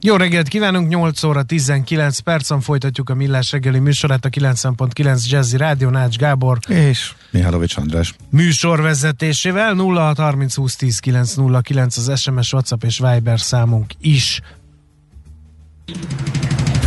Jó reggelt kívánunk, 8 óra 19 percen folytatjuk a Millás reggeli műsorát a 90.9 Jazzy Rádió Nács Gábor és Mihálovics András műsorvezetésével 0630 20 10 909 az SMS, WhatsApp és Viber számunk is.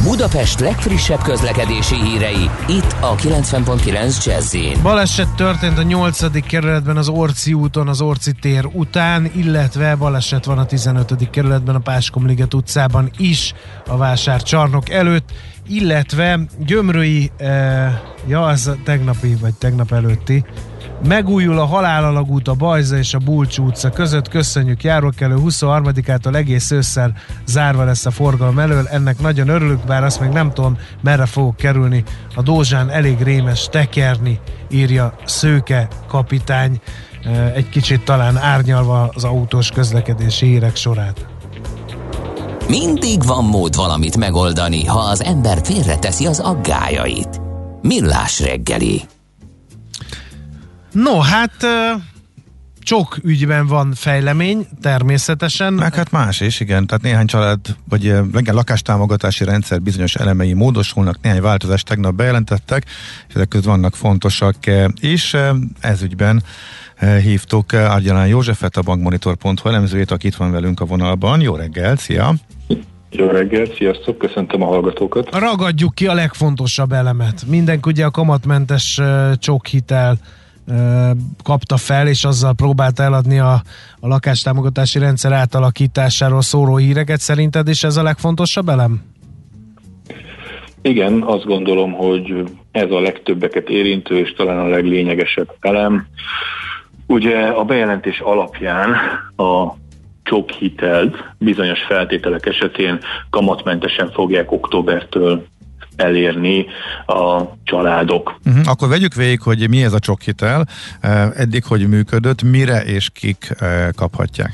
Budapest legfrissebb közlekedési hírei, itt a 90.9 jazz Baleset történt a 8. kerületben az Orci úton, az Orci tér után, illetve baleset van a 15. kerületben a Páskomliget utcában is, a vásár csarnok előtt, illetve Gyömrői, eh, ja, az tegnapi, vagy tegnap előtti, Megújul a Halálalagút, a Bajza és a Bulcsú utca között. Köszönjük járókelő 23-ától egész ősszel zárva lesz a forgalom elől. Ennek nagyon örülök, bár azt még nem tudom, merre fogok kerülni. A Dózsán elég rémes tekerni, írja Szőke kapitány, egy kicsit talán árnyalva az autós közlekedési hírek sorát. Mindig van mód valamit megoldani, ha az ember félreteszi az aggájait. Millás reggeli. No, hát sok ügyben van fejlemény, természetesen. Meg hát más is, igen. Tehát néhány család, vagy igen, lakástámogatási rendszer bizonyos elemei módosulnak, néhány változást tegnap bejelentettek, és ezek között vannak fontosak is. Ez ügyben hívtuk Argyalán Józsefet, a bankmonitor.hu elemzőjét, aki itt van velünk a vonalban. Jó reggel, szia! Jó reggelt, sziasztok, köszöntöm a hallgatókat. Ragadjuk ki a legfontosabb elemet. Mindenki ugye a kamatmentes csokhitel kapta fel, és azzal próbálta eladni a, a lakástámogatási rendszer átalakításáról szóló híreket. Szerinted is ez a legfontosabb elem? Igen, azt gondolom, hogy ez a legtöbbeket érintő, és talán a leglényegesebb elem. Ugye a bejelentés alapján a csok hitelt bizonyos feltételek esetén kamatmentesen fogják októbertől elérni a családok. Uh-huh. Akkor vegyük végig, hogy mi ez a csokhitel, eddig hogy működött, mire és kik kaphatják?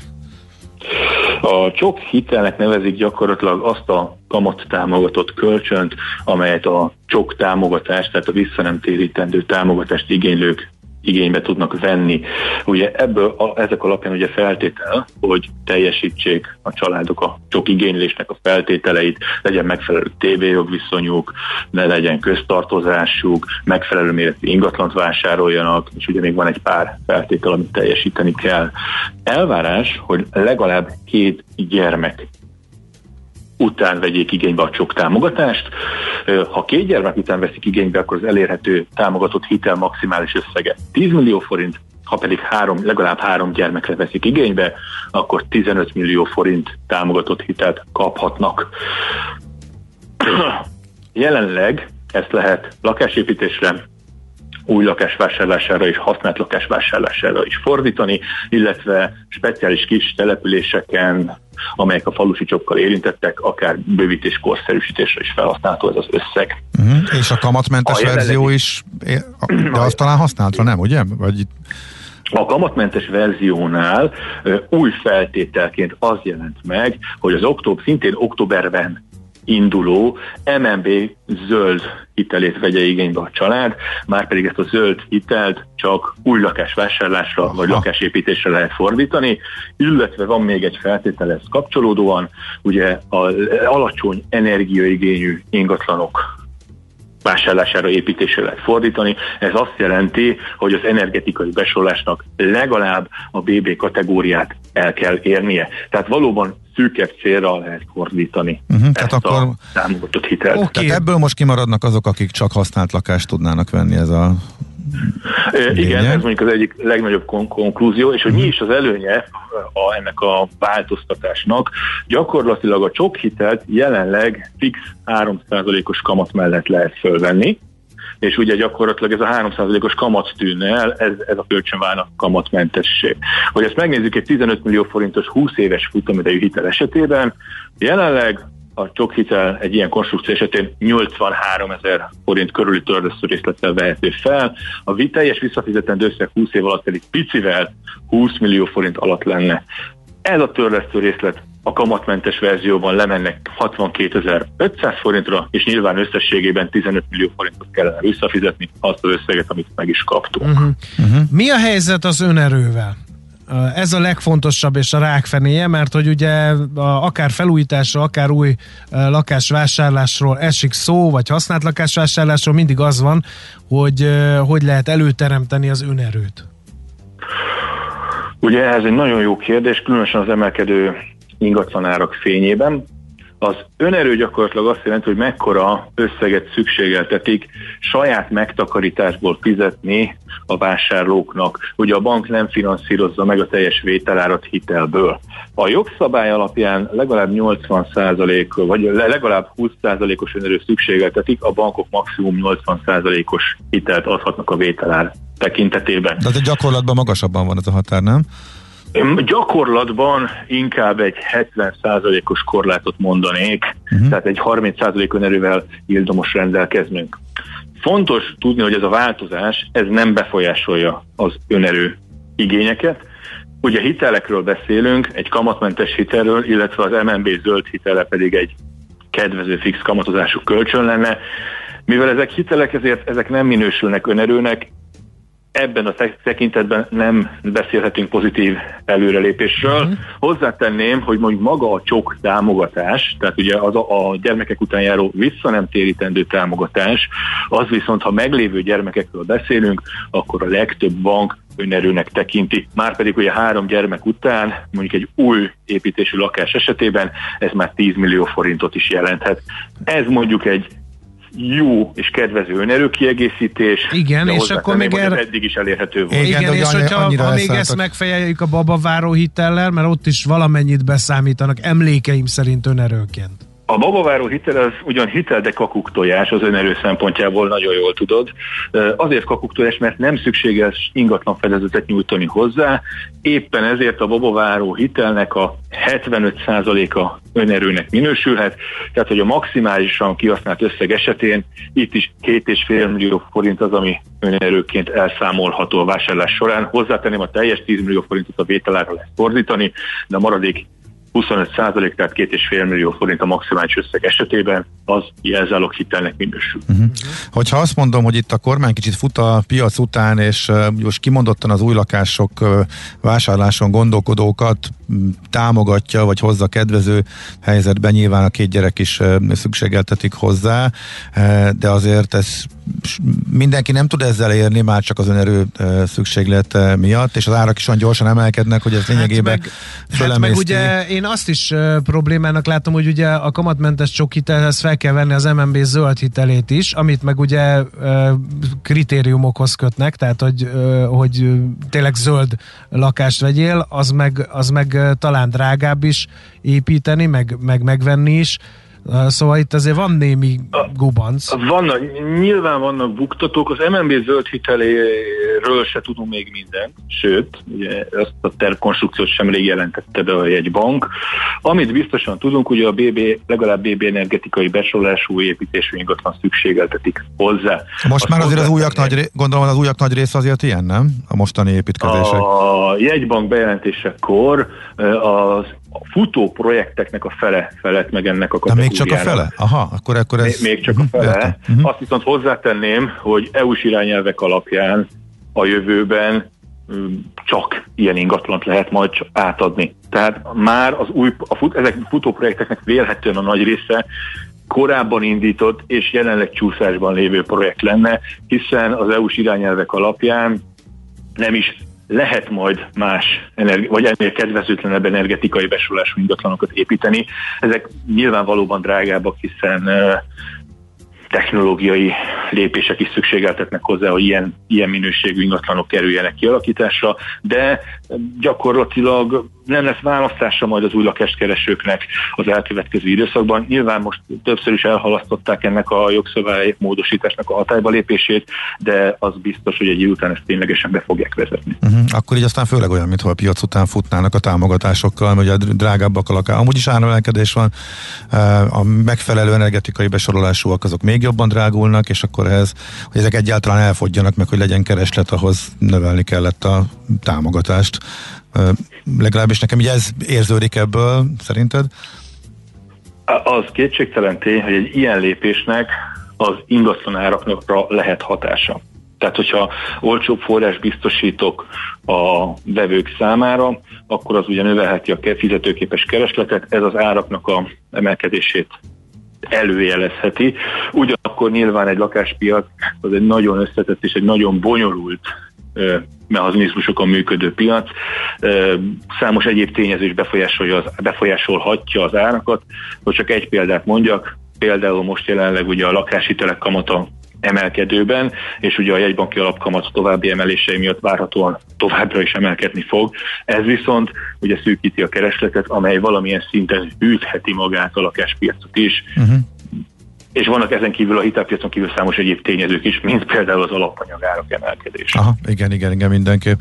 A csok hitelnek nevezik gyakorlatilag azt a kamat támogatott kölcsönt, amelyet a csok támogatást, tehát a visszanemtérítendő támogatást igénylők igénybe tudnak venni. Ugye ebből a, ezek alapján ugye feltétel, hogy teljesítsék a családok a sok igénylésnek a feltételeit, legyen megfelelő TV jogviszonyuk, ne legyen köztartozásuk, megfelelő méretű ingatlant vásároljanak, és ugye még van egy pár feltétel, amit teljesíteni kell. Elvárás, hogy legalább két gyermek után vegyék igénybe a csok támogatást. Ha két gyermek után veszik igénybe, akkor az elérhető támogatott hitel maximális összege 10 millió forint, ha pedig három, legalább három gyermekre veszik igénybe, akkor 15 millió forint támogatott hitelt kaphatnak. Jelenleg ezt lehet lakásépítésre, új lakás vásárlására és használt lakás vásárlására is fordítani, illetve speciális kis településeken, amelyek a falusi csokkal érintettek, akár bővítés korszerűsítésre is felhasználható ez az összeg. Uh-huh. És a kamatmentes a verzió is, de azt talán használatra nem, ugye? Vagy a kamatmentes verziónál új feltételként az jelent meg, hogy az október, szintén októberben induló MNB zöld hitelét vegye igénybe a család, már pedig ezt a zöld hitelt csak új lakás vásárlásra Aha. vagy lakásépítésre lehet fordítani, illetve van még egy feltétel ezt kapcsolódóan, ugye az alacsony energiaigényű ingatlanok vásárlására, építésre lehet fordítani. Ez azt jelenti, hogy az energetikai besorolásnak legalább a BB kategóriát el kell érnie. Tehát valóban szűkebb célra lehet fordítani uh-huh, ezt tehát akkor, a támogatott hitelt. Okay. Tehát ebből most kimaradnak azok, akik csak használt lakást tudnának venni ez a igen, ez mondjuk az egyik legnagyobb kon- konklúzió, és hogy mi mhm. is az előnye a, ennek a változtatásnak. Gyakorlatilag a csok hitelt jelenleg fix 3%-os kamat mellett lehet fölvenni, és ugye gyakorlatilag ez a 3%-os kamat tűnne el, ez, ez a kölcsön válna kamatmentessé. Hogy ezt megnézzük egy 15 millió forintos 20 éves futamidejű hitel esetében, jelenleg a csokhitel egy ilyen konstrukció esetén 83 ezer forint körüli törlesztő részlettel vehető fel. A teljes visszafizetendő összeg 20 év alatt pedig picivel 20 millió forint alatt lenne. Ez a törlesztő részlet a kamatmentes verzióban lemennek 62.500 forintra, és nyilván összességében 15 millió forintot kellene visszafizetni azt az összeget, amit meg is kaptunk. Uh-huh. Uh-huh. Mi a helyzet az önerővel? Ez a legfontosabb és a rákfenéje, mert hogy ugye akár felújításról, akár új lakásvásárlásról esik szó, vagy használt lakásvásárlásról mindig az van, hogy hogy lehet előteremteni az önerőt. Ugye ez egy nagyon jó kérdés, különösen az emelkedő ingatlanárak fényében. Az önerő gyakorlatilag azt jelenti, hogy mekkora összeget szükségeltetik saját megtakarításból fizetni a vásárlóknak. Ugye a bank nem finanszírozza meg a teljes vételárat hitelből. A jogszabály alapján legalább 80% vagy legalább 20%-os önerő szükségeltetik, a bankok maximum 80%-os hitelt adhatnak a vételár tekintetében. De gyakorlatban magasabban van ez a határ, nem? Gyakorlatban inkább egy 70%-os korlátot mondanék, uh-huh. tehát egy 30% önerővel ildomos rendelkeznünk. Fontos tudni, hogy ez a változás, ez nem befolyásolja az önerő igényeket. Ugye hitelekről beszélünk, egy kamatmentes hitelről, illetve az MNB zöld hitele pedig egy kedvező fix kamatozású kölcsön lenne. Mivel ezek hitelek, ezért ezek nem minősülnek önerőnek, ebben a tekintetben nem beszélhetünk pozitív előrelépésről. Uh-huh. Hozzátenném, hogy mondjuk maga a csok támogatás, tehát ugye az a, a gyermekek után járó vissza nem térítendő támogatás, az viszont, ha meglévő gyermekekről beszélünk, akkor a legtöbb bank önerőnek tekinti. Márpedig ugye három gyermek után, mondjuk egy új építésű lakás esetében ez már 10 millió forintot is jelenthet. Ez mondjuk egy jó és kedvező önerőkiegészítés. Igen, és akkor még er... eddig is elérhető volt. Igen, Igen és hogyha ha még ezt megfejeljük a babaváró hitellel, mert ott is valamennyit beszámítanak emlékeim szerint önerőként. A babaváró hitel az ugyan hitel, de kakuktojás az önerő szempontjából nagyon jól tudod. Azért kakuktojás, mert nem szükséges ingatlan fedezetet nyújtani hozzá, éppen ezért a babaváró hitelnek a 75%-a önerőnek minősülhet, tehát hogy a maximálisan kihasznált összeg esetén itt is 2,5 millió forint az, ami önerőként elszámolható a vásárlás során. Hozzátenném a teljes 10 millió forintot a vételára lesz fordítani, de a maradék 25 százalék, tehát két és fél millió forint a maximális összeg esetében, az jelzálog hitelnek minősül. Uh-huh. Hogyha azt mondom, hogy itt a kormány kicsit fut a piac után, és uh, most kimondottan az új lakások uh, vásárláson gondolkodókat támogatja, vagy hozza kedvező helyzetben, nyilván a két gyerek is uh, szükségeltetik hozzá, uh, de azért ez mindenki nem tud ezzel érni, már csak az önerő szükséglet miatt, és az árak is olyan gyorsan emelkednek, hogy ez hát lényegében hát meg, hát meg ugye én azt is problémának látom, hogy ugye a kamatmentes csok hitelhez fel kell venni az MNB zöld hitelét is, amit meg ugye kritériumokhoz kötnek, tehát hogy, hogy tényleg zöld lakást vegyél, az meg, az meg talán drágább is építeni, meg, meg megvenni is. Szóval itt azért van némi gubanc. Vannak, nyilván vannak buktatók. Az MNB zöld hiteléről se tudunk még mindent, sőt, ugye ezt a tervkonstrukciót sem rég jelentette be a jegybank. Amit biztosan tudunk, ugye a BB, legalább BB energetikai besorolású építésű ingatlan szükségeltetik hozzá. Most Azt már azért az újak nagy, gondolom az újak nagy része azért ilyen, nem? A mostani építkezések. A jegybank bejelentésekor az a futó projekteknek a fele felett meg ennek a kategóriának. De még csak a fele? Aha, akkor, akkor ez... Még, még csak a mhm, fele. Uh-huh. Azt viszont hozzátenném, hogy EU-s irányelvek alapján a jövőben mm, csak ilyen ingatlant lehet majd átadni. Tehát már az új, a fut, ezek futóprojekteknek vélhetően a nagy része korábban indított és jelenleg csúszásban lévő projekt lenne, hiszen az EU-s irányelvek alapján nem is lehet majd más, energi- vagy ennél kedvezőtlenebb energetikai besorolású ingatlanokat építeni. Ezek nyilvánvalóban drágábbak, hiszen technológiai lépések is szükségeltetnek hozzá, hogy ilyen, ilyen minőségű ingatlanok kerüljenek kialakításra, de gyakorlatilag nem lesz választása majd az új lakáskeresőknek az elkövetkező időszakban. Nyilván most többször is elhalasztották ennek a jogszabály módosításnak a hatályba lépését, de az biztos, hogy egy idő után ezt ténylegesen be fogják vezetni. Uh-huh. Akkor így aztán főleg olyan, mintha a piac után futnának a támogatásokkal, hogy a drágábbak a lakás. Amúgy is áremelkedés van, a megfelelő energetikai besorolásúak azok még jobban drágulnak, és akkor ehhez, hogy ezek egyáltalán elfogjanak meg, hogy legyen kereslet, ahhoz növelni kellett a támogatást legalábbis nekem így ez érződik ebből, szerinted? Az kétségtelen tény, hogy egy ilyen lépésnek az ingatlan árakra lehet hatása. Tehát, hogyha olcsóbb forrás biztosítok a vevők számára, akkor az ugye növelheti a fizetőképes keresletet, ez az áraknak a emelkedését előjelezheti. Ugyanakkor nyilván egy lakáspiac az egy nagyon összetett és egy nagyon bonyolult mechanizmusokon működő piac. Számos egyéb tényező is befolyásolja az, befolyásolhatja az árakat. Hogy csak egy példát mondjak, például most jelenleg ugye a lakáshitelek kamata emelkedőben, és ugye a jegybanki alapkamat további emelései miatt várhatóan továbbra is emelkedni fog. Ez viszont ugye szűkíti a keresletet, amely valamilyen szinten hűtheti magát a lakáspiacot is. Uh-huh és vannak ezen kívül a hitelpiacon kívül számos egyéb tényezők is, mint például az alapanyagárak emelkedése. Aha, igen, igen, igen, mindenképp.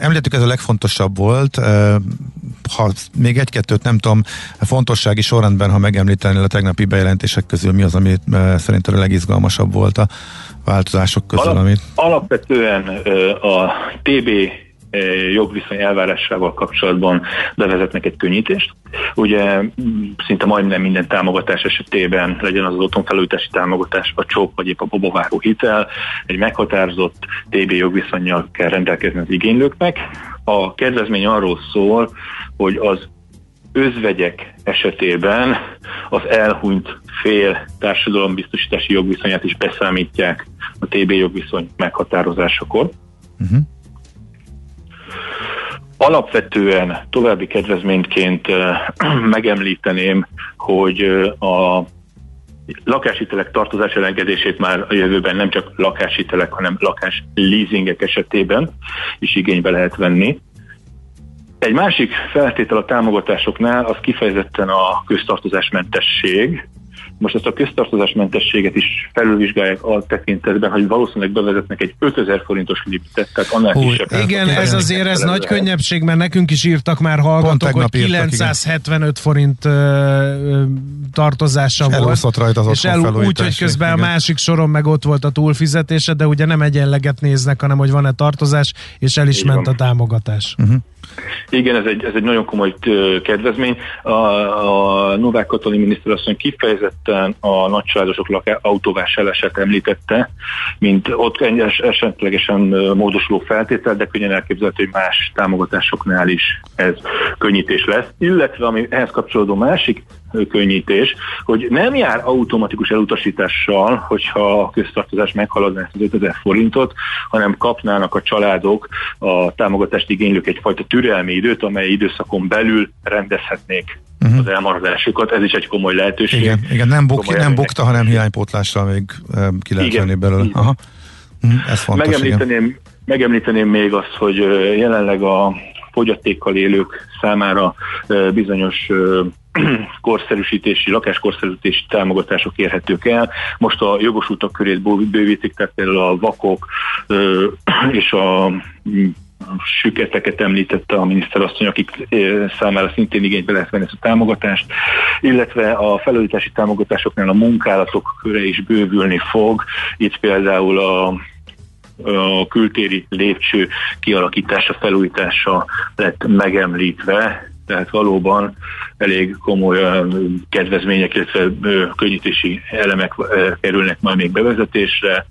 Említettük, ez a legfontosabb volt. Ha még egy-kettőt nem tudom, fontossági sorrendben, ha megemlíteni a tegnapi bejelentések közül, mi az, ami szerintem a legizgalmasabb volt a változások közül? Alap, amit... Alapvetően a TB jogviszony elvárásával kapcsolatban bevezetnek egy könnyítést. Ugye szinte majdnem minden támogatás esetében legyen az otthonfelújítási támogatás, a csók vagy épp a bobováró hitel, egy meghatározott TB jogviszonyjal kell rendelkezni az igénylőknek. A kedvezmény arról szól, hogy az özvegyek esetében az elhunyt fél társadalombiztosítási jogviszonyát is beszámítják a TB jogviszony meghatározásakor. Uh-huh. Alapvetően további kedvezményként megemlíteném, hogy a lakáshitelek tartozás elengedését már a jövőben nem csak lakáshitelek, hanem lakás leasingek esetében is igénybe lehet venni. Egy másik feltétel a támogatásoknál az kifejezetten a köztartozásmentesség, most ezt a köztartozásmentességet is felülvizsgálják a tekintetben, hogy valószínűleg bevezetnek egy 5000 forintos limitet, tehát annál Hú, kisebb. Igen, ez azért ez nagy könnyebbség, mert nekünk is írtak már hallgatók, hogy 975 írtak, forint uh, tartozása és volt. rajta az és el, úgy, hogy közben igen. a másik soron meg ott volt a túlfizetése, de ugye nem egyenleget néznek, hanem hogy van-e tartozás, és el is Igen. ment a támogatás. Uh-huh. Igen, ez egy, ez egy nagyon komoly kedvezmény. A, a Novák Katalin miniszterasszony kifejezetten a nagycsaládosok laká, autóvásárlását említette, mint ott esetlegesen módosuló feltétel, de könnyen elképzelhető, hogy más támogatásoknál is ez könnyítés lesz. Illetve ami ehhez kapcsolódó másik könnyítés, hogy nem jár automatikus elutasítással, hogyha a köztartozás meghaladná ezt az 5000 forintot, hanem kapnának a családok a támogatást igénylők egyfajta türelmi időt, amely időszakon belül rendezhetnék uh-huh. az elmaradásukat. Ez is egy komoly lehetőség. Igen, igen nem, buk, nem bukta, hanem hiánypótlással még ki lehet venni belőle. Aha. Uh-huh. Ez fontos, megemlíteném, igen. megemlíteném még azt, hogy jelenleg a fogyatékkal élők számára bizonyos korszerűsítési, lakáskorszerűsítési támogatások érhetők el. Most a jogosultak körét bővítik, tehát például a vakok és a süketeket említette a miniszter asszony, akik számára szintén igénybe lehet venni ezt a támogatást, illetve a felújítási támogatásoknál a munkálatok köre is bővülni fog. Itt például a a kültéri lépcső kialakítása, felújítása lett megemlítve, tehát valóban elég komoly kedvezmények, illetve könnyítési elemek kerülnek majd még bevezetésre.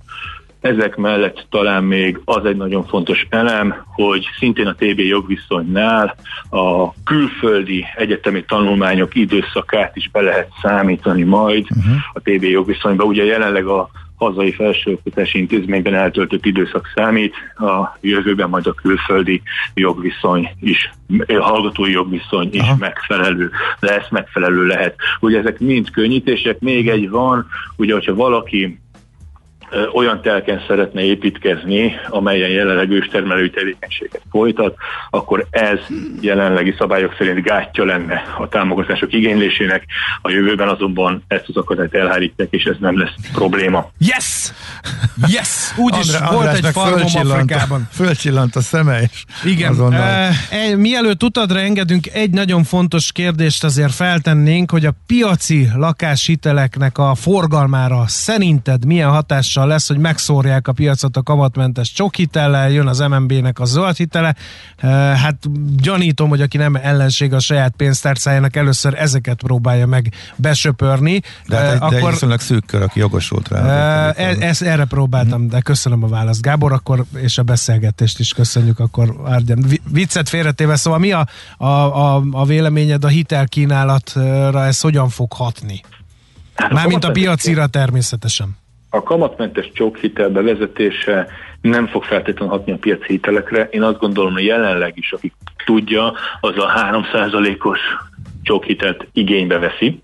Ezek mellett talán még az egy nagyon fontos elem, hogy szintén a TB jogviszonynál a külföldi egyetemi tanulmányok időszakát is be lehet számítani majd uh-huh. a TB jogviszonyba. Ugye jelenleg a hazai felsőoktatási intézményben eltöltött időszak számít, a jövőben majd a külföldi jogviszony is, hallgatói jogviszony is Aha. megfelelő lesz, megfelelő lehet. Ugye ezek mind könnyítések, még egy van, ugye hogyha valaki olyan telken szeretne építkezni, amelyen jelenleg őstermelői tevékenységet folytat, akkor ez jelenlegi szabályok szerint gátja lenne a támogatások igénylésének. A jövőben azonban ezt az akadályt elhárítják, és ez nem lesz probléma. Yes! Yes! Úgyis Andrá, volt egy farmom Afrikában. Fölcsillant a szeme, és Igen. Azonnal... E, mielőtt utadra engedünk, egy nagyon fontos kérdést azért feltennénk, hogy a piaci lakáshiteleknek a forgalmára szerinted milyen hatással hatással lesz, hogy megszórják a piacot a kamatmentes csokhitellel, jön az MNB-nek a zöld hitele. Hát gyanítom, hogy aki nem ellenség a saját pénztárcájának, először ezeket próbálja meg besöpörni. De, hát, akkor, de viszonylag szűk kör, aki jogosult rá. E, ez, erre próbáltam, de köszönöm a választ. Gábor, akkor és a beszélgetést is köszönjük, akkor Árgyan. Viccet félretéve, szóval mi a, a, a, a véleményed a hitelkínálatra, ez hogyan fog hatni? Hát Mármint a piacira természetesen a kamatmentes csókhitel bevezetése nem fog feltétlenül hatni a piaci hitelekre. Én azt gondolom, hogy jelenleg is, aki tudja, az a 3%-os csókhitelt igénybe veszi.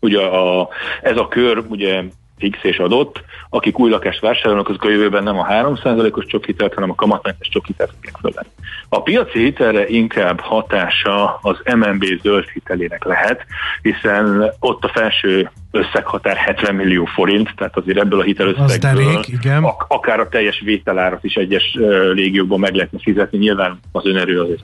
Ugye a, ez a kör ugye fix és adott, akik új lakást vásárolnak, azok a jövőben nem a 3%-os csokhitelt, hanem a kamatmentes csokhitelt fogják fölvenni. A piaci hitelre inkább hatása az MNB zöld hitelének lehet, hiszen ott a felső összeghatár 70 millió forint, tehát azért ebből a hitelösszegből igen. akár a teljes vételárat is egyes légiókban meg lehetne fizetni. Nyilván az önerő az egy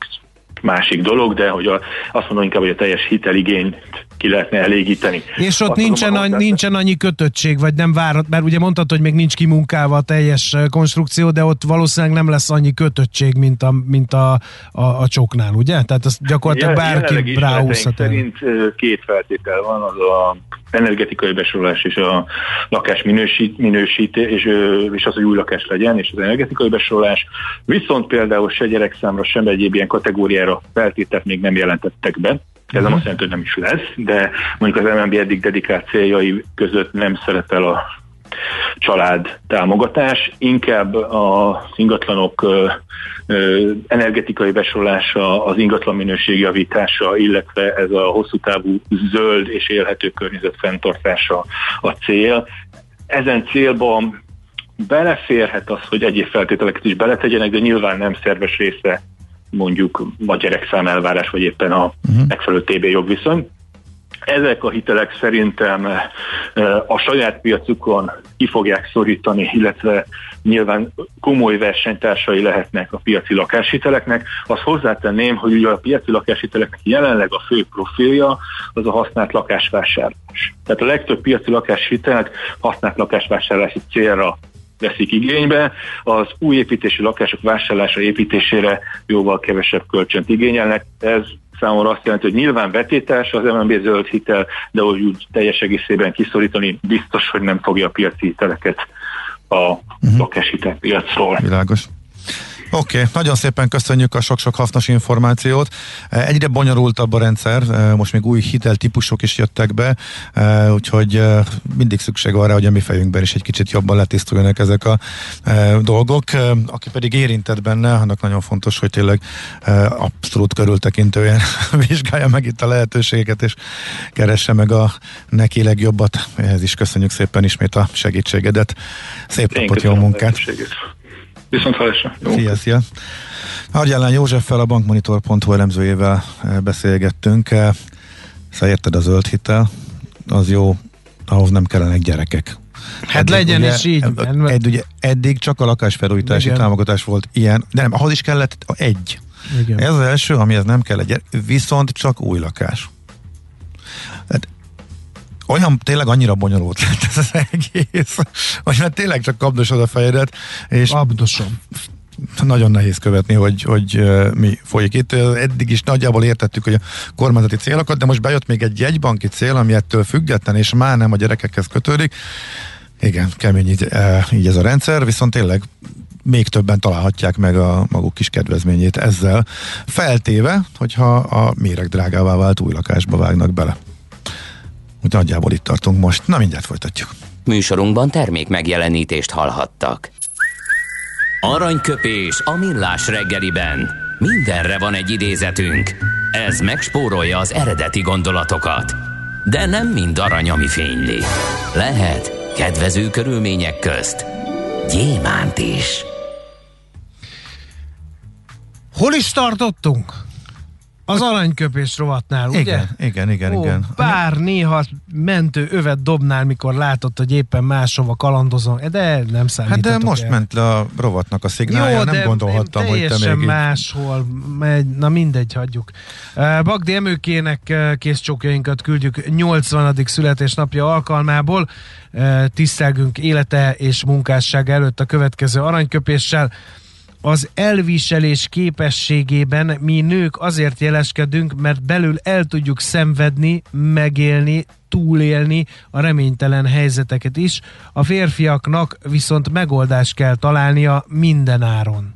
másik dolog, de hogy a, azt mondom inkább, hogy a teljes hiteligényt ki lehetne elégíteni. És ott nincsen, a, nincsen annyi kötöttség, vagy nem várat, mert ugye mondtad, hogy még nincs kimunkálva a teljes konstrukció, de ott valószínűleg nem lesz annyi kötöttség, mint a, mint a, a, a csoknál, ugye? Tehát az gyakorlatilag bárki ráhúzhat. szerint két feltétel van, az a energetikai besorolás és a lakás minősít, minősítés, és, és az, hogy új lakás legyen, és az energetikai besorolás. Viszont például se gyerekszámra, sem egyéb ilyen kategóriára feltételt még nem jelentettek be. Ez nem azt jelenti, hogy nem is lesz, de mondjuk az MNB eddig dedikált céljai között nem szerepel a család támogatás, inkább az ingatlanok energetikai besorolása, az ingatlan minőség javítása, illetve ez a hosszú távú zöld és élhető környezet fenntartása a cél. Ezen célban beleférhet az, hogy egyéb feltételeket is beletegyenek, de nyilván nem szerves része mondjuk a gyerekszám elvárás, vagy éppen a uh-huh. megfelelő TB jogviszony. Ezek a hitelek szerintem a saját piacukon ki fogják szorítani, illetve nyilván komoly versenytársai lehetnek a piaci lakáshiteleknek. Azt hozzátenném, hogy ugye a piaci lakáshiteleknek jelenleg a fő profilja az a használt lakásvásárlás. Tehát a legtöbb piaci lakáshitelt használt lakásvásárlási célra veszik igénybe, az új építési lakások vásárlása építésére jóval kevesebb kölcsönt igényelnek. Ez számomra azt jelenti, hogy nyilván vetétás az MNB zöld hitel, de hogy úgy teljes egészében kiszorítani biztos, hogy nem fogja a piaci hiteleket a uh-huh. lakáshitelpiacról. Világos. Oké, okay, nagyon szépen köszönjük a sok-sok hasznos információt. Eh, egyre bonyolultabb a rendszer, eh, most még új hiteltípusok is jöttek be, eh, úgyhogy mindig szükség van rá, hogy a mi fejünkben is egy kicsit jobban letisztuljanak ezek a dolgok. Aki pedig érintett benne, annak nagyon fontos, hogy tényleg abszolút körültekintően vizsgálja meg itt a lehetőségeket, és keresse meg a neki legjobbat. Ehhez is köszönjük szépen ismét a segítségedet. Szép Én napot, jó munkát! Viszont hallásra. Szia, szia. Argyellán Józseffel, a bankmonitor.hu elemzőjével eh, beszélgettünk. Eh, szóval érted a zöld hitel, az jó, ahhoz nem kellenek gyerekek. Hát eddig, legyen ugye, is így. Ed, ugye, eddig csak a lakásfelújítási Igen. támogatás volt ilyen, de nem, ahhoz is kellett egy. Igen. Ez az első, amihez nem kell egy, viszont csak új lakás. Hát olyan tényleg annyira bonyolult lett ez az egész, hogy már tényleg csak kapdosod a fejedet, és Abdosom. nagyon nehéz követni, hogy, hogy mi folyik itt. Eddig is nagyjából értettük, hogy a kormányzati célokat, de most bejött még egy jegybanki cél, ami ettől független, és már nem a gyerekekhez kötődik. Igen, kemény így, így ez a rendszer, viszont tényleg még többen találhatják meg a maguk kis kedvezményét ezzel, feltéve, hogyha a méreg drágává vált új lakásba vágnak bele. Úgy nagyjából itt tartunk most. Na mindjárt folytatjuk. Műsorunkban termék megjelenítést hallhattak. Aranyköpés a millás reggeliben. Mindenre van egy idézetünk. Ez megspórolja az eredeti gondolatokat. De nem mind arany, ami fényli. Lehet kedvező körülmények közt gyémánt is. Hol is tartottunk? Az aranyköpés rovatnál, ugye? Igen, igen, igen, Ó, igen. Bár néha mentő övet dobnál, mikor látod, hogy éppen máshova kalandozom, de nem Hát számítottuk de most el. ment le a rovatnak a szignálja, nem gondolhattam, hogy te még máshol megy, na mindegy, hagyjuk. Bagdi Emőkének készcsókjainkat küldjük 80. születésnapja alkalmából. Tisztelgünk élete és munkássága előtt a következő aranyköpéssel. Az elviselés képességében mi nők azért jeleskedünk, mert belül el tudjuk szenvedni, megélni, túlélni a reménytelen helyzeteket is. A férfiaknak viszont megoldást kell találnia minden áron.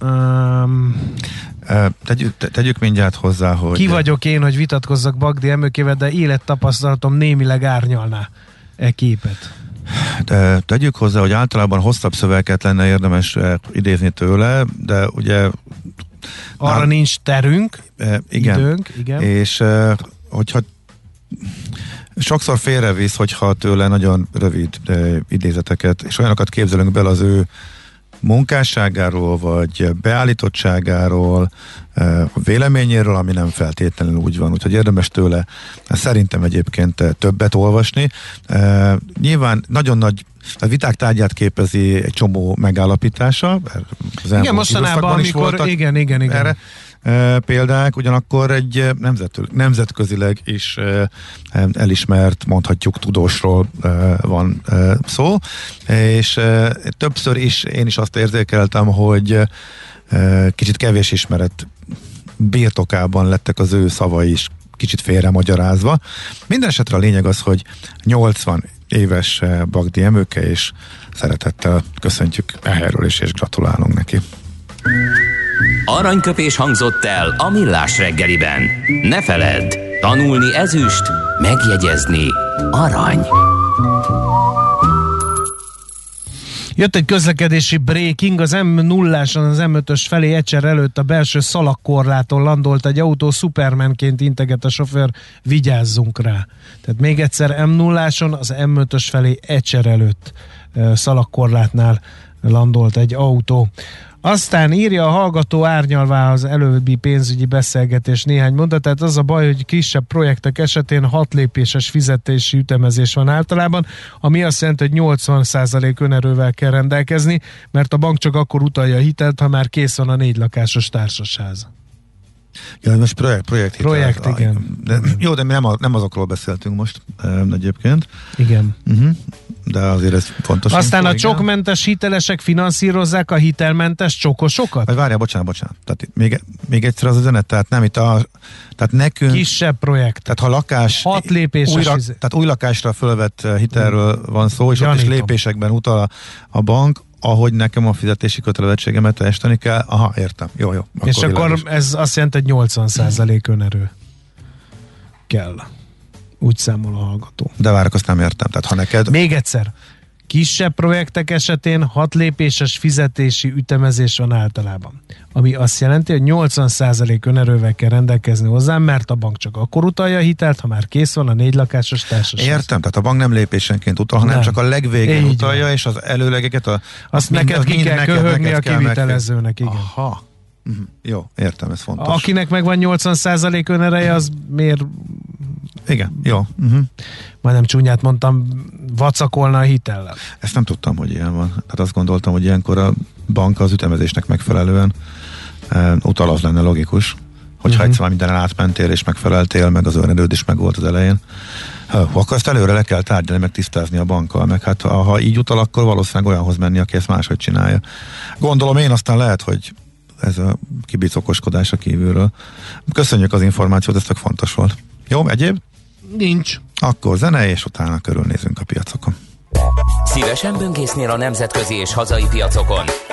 Um, Tegyük, te- tegyük mindjárt hozzá, hogy... ki vagyok én, hogy vitatkozzak Bagdi Emőkével, de élettapasztalatom némileg árnyalná e képet. De tegyük hozzá, hogy általában hosszabb szövegeket lenne érdemes eh, idézni tőle, de ugye Arra Hát- nincs terünk, eh, igen, időnk, igen. és eh, hogyha sokszor félrevisz, hogyha tőle nagyon rövid idézeteket, és olyanokat képzelünk bele az ő munkásságáról, vagy beállítottságáról, eh, a véleményéről, ami nem feltétlenül úgy van. Úgyhogy érdemes tőle szerintem egyébként eh, többet olvasni. Eh, Nyilván nagyon nagy a viták tárgyát képezi egy csomó megállapítása. Az Igen, mostanában, amikor, voltak igen, igen, igen. erre példák, ugyanakkor egy e, nemzet, nemzetközileg is elismert, mondhatjuk tudósról van szó, és többször is én is azt érzékeltem, hogy kicsit kevés ismeret birtokában lettek az ő szavai is kicsit félre magyarázva. Minden esetre a lényeg az, hogy 80 éves Bagdi Emőke, és szeretettel köszöntjük erről is, és gratulálunk neki. Aranyköpés hangzott el a millás reggeliben. Ne feledd, tanulni ezüst, megjegyezni arany. Jött egy közlekedési breaking, az M0-áson az M5-ös felé egyszer előtt a belső szalagkorláton landolt egy autó, Supermanként integet a sofőr, vigyázzunk rá. Tehát még egyszer M0-áson az M5-ös felé egyszer előtt szalagkorlátnál landolt egy autó. Aztán írja a hallgató árnyalvá az előbbi pénzügyi beszélgetés néhány mondatát. Az a baj, hogy kisebb projektek esetén hat lépéses fizetési ütemezés van általában, ami azt jelenti, hogy 80% önerővel kell rendelkezni, mert a bank csak akkor utalja a hitelt, ha már kész van a négy lakásos társasház. Ja, most projekt, projekt, Projekt, hitel. igen. De, jó, de mi nem, a, nem azokról beszéltünk most egyébként, Igen. uh-huh. de azért ez fontos. Aztán info, a igen. csokmentes hitelesek finanszírozzák a hitelmentes csokosokat? Vagy várjál, bocsánat, bocsánat. Tehát még, még egyszer az üzenet, tehát nem itt a, tehát nekünk, Kisebb projekt. tehát ha lakás, Hat lépéses újra, izé- tehát új lakásra fölvett eh, hitelről van szó, és ott is Gyanítom. lépésekben utal a, a bank, ahogy nekem a fizetési kötelezettségemet teljesíteni kell. Aha, értem. Jó, jó. Akkor és akkor világos. ez azt jelenti, hogy 80% önerő kell. Úgy számol a hallgató. De várok, azt nem értem. Tehát ha neked... Még egyszer. Kisebb projektek esetén hat lépéses fizetési ütemezés van általában. Ami azt jelenti, hogy 80% önerővel kell rendelkezni hozzá, mert a bank csak akkor utalja a hitelt, ha már kész van a négy lakásos társaság. Értem, tehát a bank nem lépésenként utal, hanem Nem. csak a legvégén Így utalja, van. és az előlegeket a, Azt mind- neked az ki mind kell neked- köhögni neked a kivitelezőnek, igen. Aha. Mhm. Jó, értem, ez fontos. Akinek megvan 80% önereje, az miért, Igen, jó. Uh-huh. majdnem csúnyát mondtam, vacakolna a hitellel. Ezt nem tudtam, hogy ilyen van. Tehát azt gondoltam, hogy ilyenkor a bank az ütemezésnek megfelelően e, utal az lenne logikus, hogyha uh-huh. egyszer mindenen átmentél és megfeleltél, meg az önerőd is meg volt az elején. Ha, akkor ezt előre le kell tárgyalni, meg tisztázni a bankkal, meg hát ha, ha így utal, akkor valószínűleg olyanhoz menni, aki ezt máshogy csinálja. Gondolom én, aztán lehet, hogy ez a kibicokoskodás a kívülről. Köszönjük az információt, ez tök fontos volt. Jó, egyéb? Nincs. Akkor zene, és utána körülnézünk a piacokon. Szívesen böngésznél a nemzetközi és hazai piacokon?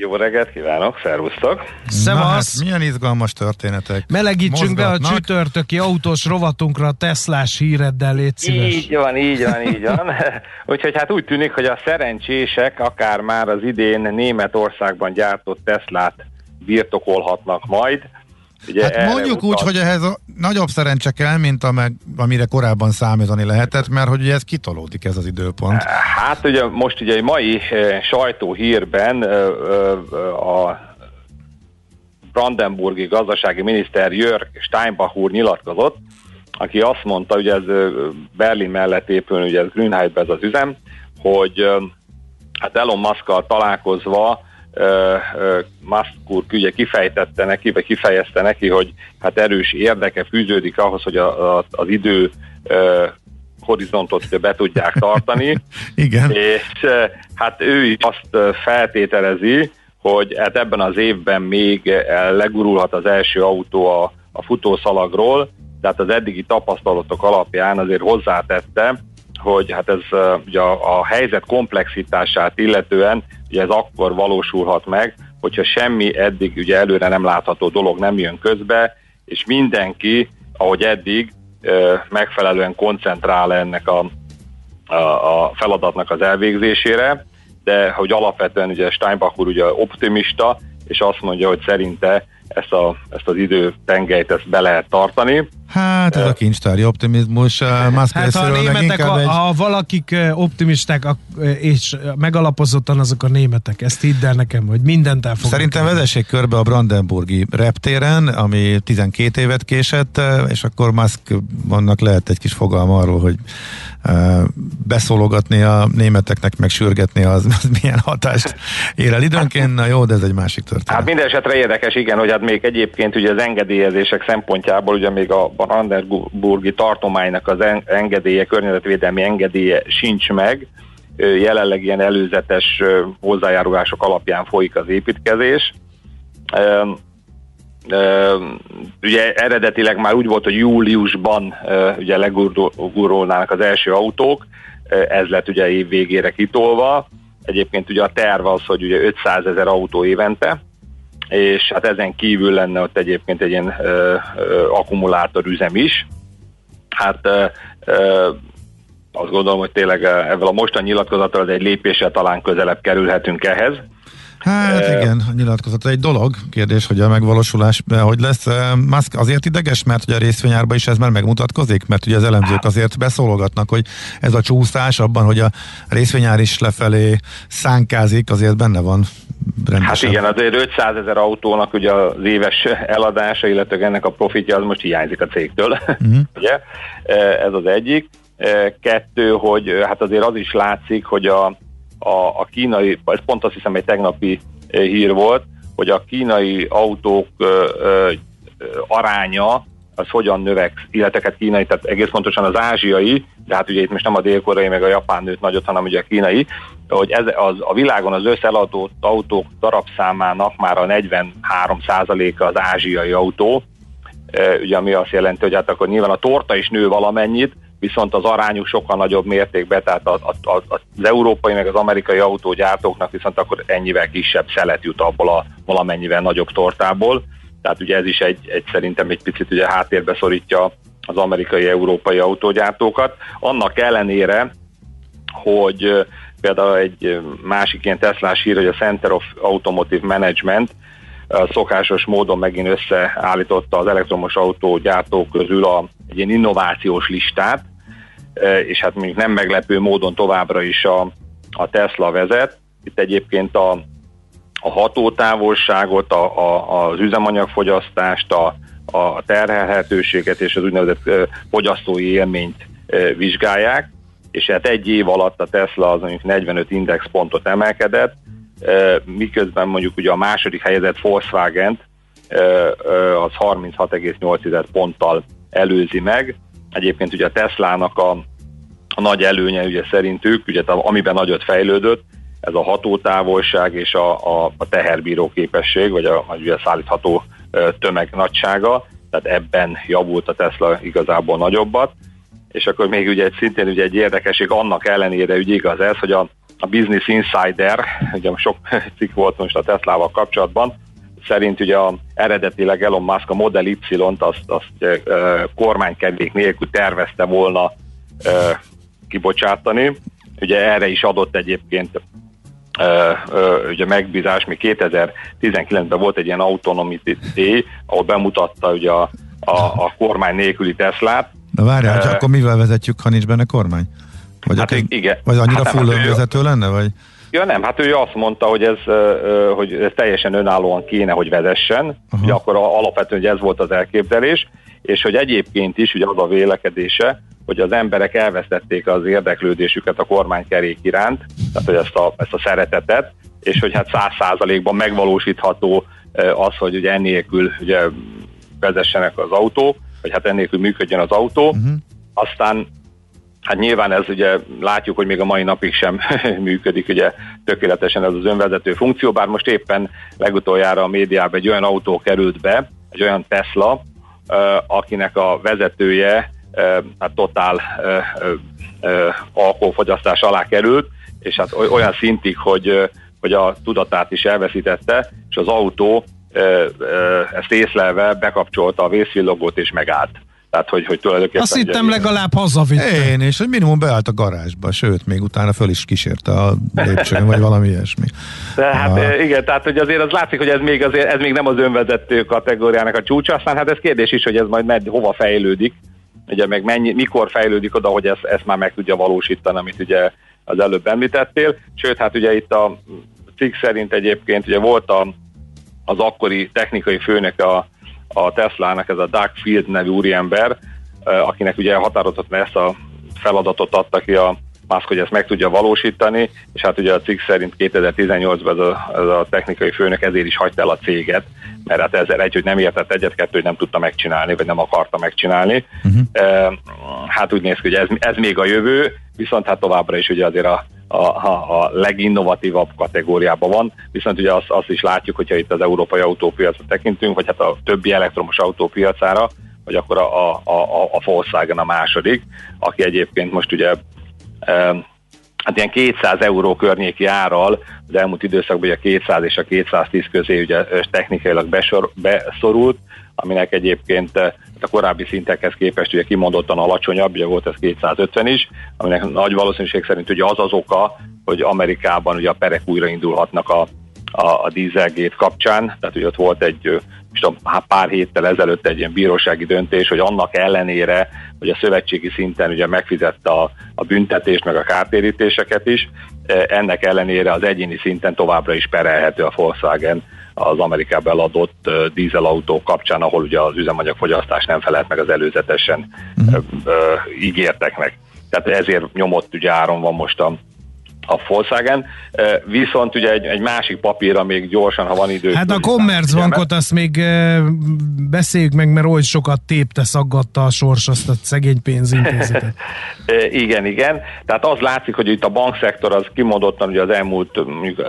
Jó reggelt kívánok, szervusztok! Szevasz! Hát, milyen izgalmas történetek. Melegítsünk be a csütörtöki autós rovatunkra a Teslás híreddel, légy szíves. Így van, így van, így van. Úgyhogy hát úgy tűnik, hogy a szerencsések akár már az idén Németországban gyártott Teslát birtokolhatnak majd. Ugye hát mondjuk utal... úgy, hogy ehhez a nagyobb szerencse kell, mint meg, amire korábban számítani lehetett, mert hogy ugye ez kitolódik ez az időpont. Hát ugye most ugye egy mai eh, sajtóhírben eh, eh, a Brandenburgi gazdasági miniszter Jörg Steinbach úr nyilatkozott, aki azt mondta, hogy ez Berlin mellett épül, ugye ez Grünheitben ez az üzem, hogy hát Elon musk találkozva Musk úr ugye kifejtette neki, vagy kifejezte neki, hogy hát erős érdeke fűződik ahhoz, hogy a, a, az idő horizontot ugye be tudják tartani. Igen. És hát ő azt feltételezi, hogy hát ebben az évben még legurulhat az első autó a, a futószalagról, tehát az eddigi tapasztalatok alapján azért hozzátette, hogy hát ez ugye a, a helyzet komplexitását illetően ugye ez akkor valósulhat meg, hogyha semmi eddig ugye előre nem látható dolog nem jön közbe, és mindenki, ahogy eddig, megfelelően koncentrál ennek a, a, a feladatnak az elvégzésére, de hogy alapvetően ugye Steinbach úr ugye optimista, és azt mondja, hogy szerinte ezt, a, ezt az idő tengelyt ezt be lehet tartani. Hát ez a kincstári optimizmus. Musk hát ha a németek, ha, egy... ha valakik optimisták és megalapozottan azok a németek, ezt hidd el nekem, hogy mindent el Szerintem vezessék körbe a Brandenburgi reptéren, ami 12 évet késett, és akkor Musk vannak lehet egy kis fogalma arról, hogy beszólogatni a németeknek, meg sürgetni az, az milyen hatást ér el időnként, na jó, de ez egy másik történet. Hát minden esetre érdekes, igen, hogy hát még egyébként ugye az engedélyezések szempontjából ugye még a Brandenburgi tartománynak az engedélye, környezetvédelmi engedélye sincs meg, jelenleg ilyen előzetes hozzájárulások alapján folyik az építkezés. Ugye eredetileg már úgy volt, hogy júliusban ugye legurulnának az első autók, ez lett ugye év végére kitolva. Egyébként ugye a terv az, hogy ugye 500 ezer autó évente, és hát ezen kívül lenne ott egyébként egy ilyen ö, ö, akkumulátorüzem is. Hát ö, ö, azt gondolom, hogy tényleg ebből a mostani nyilatkozattal egy lépéssel talán közelebb kerülhetünk ehhez. Hát uh, igen, a nyilatkozat egy dolog. Kérdés, hogy a megvalósulás hogy lesz. Musk azért ideges, mert hogy a részvényárban is ez már megmutatkozik? Mert ugye az elemzők azért beszólogatnak, hogy ez a csúszás abban, hogy a részvényár is lefelé szánkázik, azért benne van rendesen. Hát igen, azért 500 ezer autónak ugye az éves eladása, illetve ennek a profitja az most hiányzik a cégtől. Uh-huh. ugye? Ez az egyik. Kettő, hogy hát azért az is látszik, hogy a, a, a kínai, ez pont azt hiszem egy tegnapi hír volt, hogy a kínai autók ö, ö, aránya az hogyan növekszik, illetve hát kínai, tehát egész pontosan az ázsiai, de hát ugye itt most nem a dél-koreai meg a japán nőtt nagyot, hanem ugye a kínai, hogy ez, az, a világon az összeladott autók darabszámának már a 43%-a az ázsiai autó, ugye ami azt jelenti, hogy hát akkor nyilván a torta is nő valamennyit, viszont az arányuk sokkal nagyobb mértékben, tehát az, az, az európai meg az amerikai autógyártóknak viszont akkor ennyivel kisebb szelet jut abból a valamennyivel nagyobb tortából. Tehát ugye ez is egy, egy szerintem egy picit ugye háttérbe szorítja az amerikai-európai autógyártókat. Annak ellenére, hogy például egy másik ilyen Teslás hír, hogy a Center of Automotive Management szokásos módon megint összeállította az elektromos autógyártók közül a, egy ilyen innovációs listát, és hát mondjuk nem meglepő módon továbbra is a, a Tesla vezet. Itt egyébként a, a hatótávolságot, a, a, az üzemanyagfogyasztást, a, a terhelhetőséget és az úgynevezett fogyasztói élményt vizsgálják, és hát egy év alatt a Tesla az mondjuk 45 indexpontot emelkedett, miközben mondjuk ugye a második helyezett Volkswagen az 36,8 ponttal előzi meg. Egyébként ugye a Teslának a, a nagy előnye ugye szerintük, ugye amiben nagyot fejlődött, ez a hatótávolság és a, a, a teherbíró képesség, vagy a, vagy a szállítható tömeg nagysága, tehát ebben javult a Tesla igazából nagyobbat, és akkor még ugye egy szintén ugye egy érdekesség annak ellenére ugye igaz ez, hogy a, a Business Insider, ugye sok cikk volt most a Teslával kapcsolatban, szerint ugye a, eredetileg Elon Musk a Model Y-t azt, azt e, kormánykedvék nélkül tervezte volna e, kibocsátani. Ugye erre is adott egyébként e, e, ugye megbízás, mi 2019-ben volt egy ilyen Autonomy Day, ahol bemutatta ugye a, a, a kormány nélküli Teslát. Na várjál, uh, akkor mivel vezetjük, ha nincs benne kormány? Vagy, hát akik, igen. vagy annyira hát full önvezető lenne? Vagy? Ja nem, hát ő azt mondta, hogy ez, hogy ez teljesen önállóan kéne, hogy vezessen, uh-huh. ugye akkor alapvetően hogy ez volt az elképzelés, és hogy egyébként is ugye az a vélekedése, hogy az emberek elvesztették az érdeklődésüket a kormánykerék iránt, tehát hogy ezt a, ezt a szeretetet, és hogy hát száz százalékban megvalósítható az, hogy ugye ennélkül ugye vezessenek az autók, vagy hát ennélkül működjön az autó. Uh-huh. Aztán Hát nyilván ez ugye látjuk, hogy még a mai napig sem működik ugye tökéletesen ez az önvezető funkció, bár most éppen legutoljára a médiában egy olyan autó került be, egy olyan Tesla, akinek a vezetője hát totál alkoholfogyasztás alá került, és hát olyan szintig, hogy, hogy a tudatát is elveszítette, és az autó ezt észlelve bekapcsolta a vészvillogót és megállt. Tehát, hogy, hogy tulajdonképpen... Azt hittem ugye, legalább hazavitte. Én, és hogy minimum beállt a garázsba, sőt, még utána föl is kísérte a lépcsőn, vagy valami ilyesmi. Tehát ah. igen, tehát hogy azért az látszik, hogy ez még, azért, ez még nem az önvezető kategóriának a csúcsa, aztán hát ez kérdés is, hogy ez majd med, hova fejlődik, ugye meg mennyi, mikor fejlődik oda, hogy ezt, ezt már meg tudja valósítani, amit ugye az előbb említettél. Sőt, hát ugye itt a cikk szerint egyébként ugye volt a, az akkori technikai főnök a a Tesla-nak ez a Doug Field nevű úriember, akinek ugye határozottan ezt a feladatot adta ki a Musk, hogy ezt meg tudja valósítani, és hát ugye a cikk szerint 2018-ban ez a, ez a technikai főnök ezért is hagyta el a céget, mert hát ezzel egy, hogy nem értett egyet, kettő, hogy nem tudta megcsinálni, vagy nem akarta megcsinálni. Uh-huh. Hát úgy néz ki, hogy ez, ez még a jövő, viszont hát továbbra is ugye azért a a, a, a leginnovatívabb kategóriában van, viszont ugye azt, azt is látjuk, hogyha itt az európai autópiacra tekintünk, vagy hát a többi elektromos autópiacára, hogy akkor a, a, a, a Volkswagen a második, aki egyébként most ugye e, hát ilyen 200 euró környéki árral az elmúlt időszakban ugye a 200 és a 210 közé ugye technikailag besor, beszorult, aminek egyébként a korábbi szintekhez képest ugye kimondottan alacsonyabb, ugye volt ez 250 is, aminek nagy valószínűség szerint ugye az az oka, hogy Amerikában ugye a perek újraindulhatnak a, a, a dízelgét kapcsán, tehát ugye ott volt egy tudom, pár héttel ezelőtt egy ilyen bírósági döntés, hogy annak ellenére, hogy a szövetségi szinten ugye megfizette a, a büntetést, meg a kártérítéseket is, eh, ennek ellenére az egyéni szinten továbbra is perelhető a Volkswagen az Amerikában eladott dízelautó kapcsán, ahol ugye az üzemanyagfogyasztás nem felelt meg az előzetesen uh-huh. ígérteknek. Tehát ezért nyomott ugye áron van most a, a Volkswagen. Viszont ugye egy, egy másik papírra még gyorsan, ha van idő. Hát a Commerzbankot azt még beszéljük meg, mert oly sokat tépte, szaggatta a sors azt a szegény pénzintézetet. igen, igen. Tehát az látszik, hogy itt a bankszektor az kimondottan ugye az elmúlt,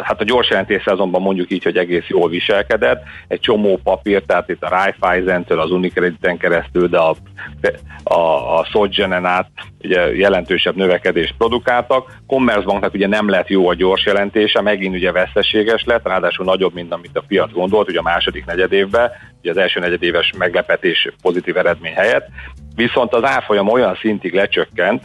hát a gyors jelentés szezonban mondjuk így, hogy egész jól viselkedett. Egy csomó papír, tehát itt a Raiffeisen-től, az Unicrediten keresztül, de a, a, a Sogenen át ugye jelentősebb növekedést produkáltak. Commerzbanknak ugye nem lett jó a gyors jelentése, megint ugye veszteséges lett, ráadásul nagyobb, mint amit a piac gondolt, ugye a második negyedévben, ugye az első negyedéves meglepetés pozitív eredmény helyett. Viszont az árfolyam olyan szintig lecsökkent,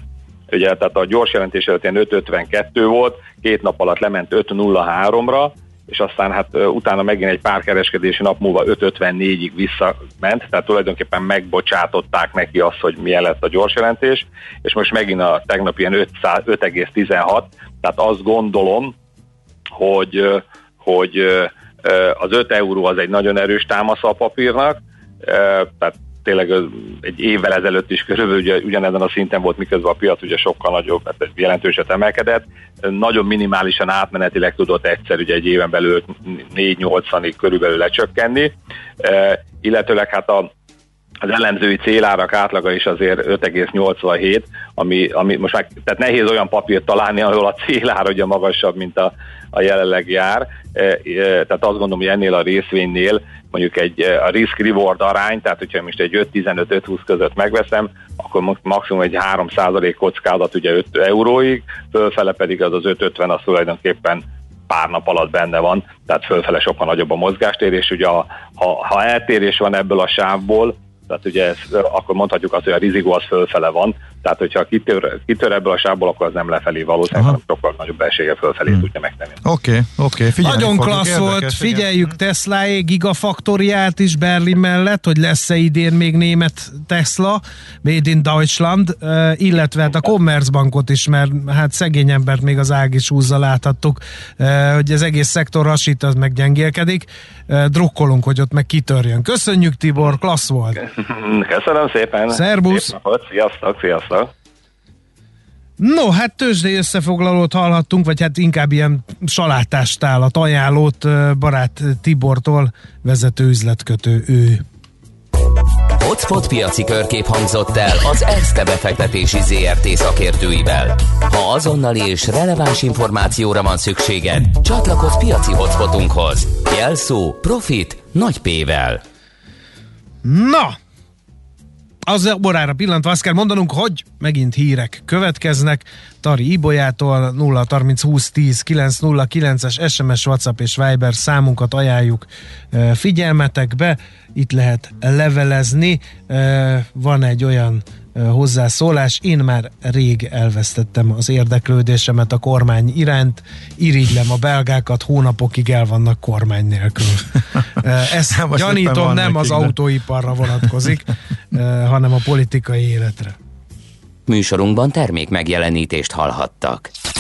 ugye, tehát a gyors jelentés előtt 5.52 volt, két nap alatt lement 5.03-ra, és aztán hát utána megint egy pár kereskedési nap múlva 5.54-ig visszament, tehát tulajdonképpen megbocsátották neki azt, hogy milyen lett a gyors jelentés, és most megint a tegnap ilyen 5,16, tehát azt gondolom, hogy, hogy az 5 euró az egy nagyon erős támasz a papírnak, tehát tényleg egy évvel ezelőtt is körülbelül ugye, ugyanezen a szinten volt, miközben a piac ugye sokkal nagyobb, tehát egy jelentőset emelkedett. Nagyon minimálisan átmenetileg tudott egyszer ugye egy éven belül 4-80-ig körülbelül lecsökkenni, illetőleg hát a az elemzői célárak átlaga is azért 5,87, ami, ami most már tehát nehéz olyan papírt találni, ahol a célár ugye magasabb, mint a, a jelenleg jár. E, e, tehát azt gondolom, hogy ennél a részvénynél mondjuk egy e, a risk-reward arány, tehát hogyha most egy 5-15-5-20 között megveszem, akkor maximum egy 3% kockázat ugye 5 euróig, fölfele pedig az az 5-50 az tulajdonképpen pár nap alatt benne van, tehát fölfele sokkal nagyobb a mozgástér, és ugye a, ha, ha eltérés van ebből a sávból, tehát ugye ez, akkor mondhatjuk azt, hogy a rizikó az fölfele van, tehát hogyha kitör, kitör ebből a sávból, akkor az nem lefelé valószínűleg, hanem sokkal nagyobb esélye fölfelé hmm. tudja megtenni. Oké, okay, oké. Okay. Nagyon klassz volt, figyeljük igen. Tesla-é gigafaktoriát is Berlin mellett, hogy lesz-e idén még német Tesla, Made in Deutschland, illetve hát a Commerzbankot is, mert hát szegény embert még az ág is húzza láthattuk, hogy az egész szektor hasít, az meggyengélkedik. Drukkolunk, hogy ott meg kitörjön. Köszönjük Tibor, klassz volt! Köszönöm szépen! Szerbusz! Szép napot, sziasztok, sziasztok! No, hát tőzsdei összefoglalót hallhattunk, vagy hát inkább ilyen salátástálat ajánlót barát Tibortól, vezető üzletkötő ő. Hotspot piaci körkép hangzott el az ESZTE befektetési ZRT szakértőivel. Ha azonnali és releváns információra van szükséged, csatlakozz piaci hotspotunkhoz. Jelszó Profit nagy P-vel. Na, az órára pillantva azt kell mondanunk, hogy megint hírek következnek. Tari Ibolyától 0 30 20 10 909 es SMS, WhatsApp és Viber számunkat ajánljuk figyelmetekbe. Itt lehet levelezni. Van egy olyan hozzászólás. Én már rég elvesztettem az érdeklődésemet a kormány iránt. Irigylem a belgákat, hónapokig el vannak kormány nélkül. Ezt nem, gyanítom, nem az autóiparra vonatkozik, hanem a politikai életre. Műsorunkban termék megjelenítést hallhattak.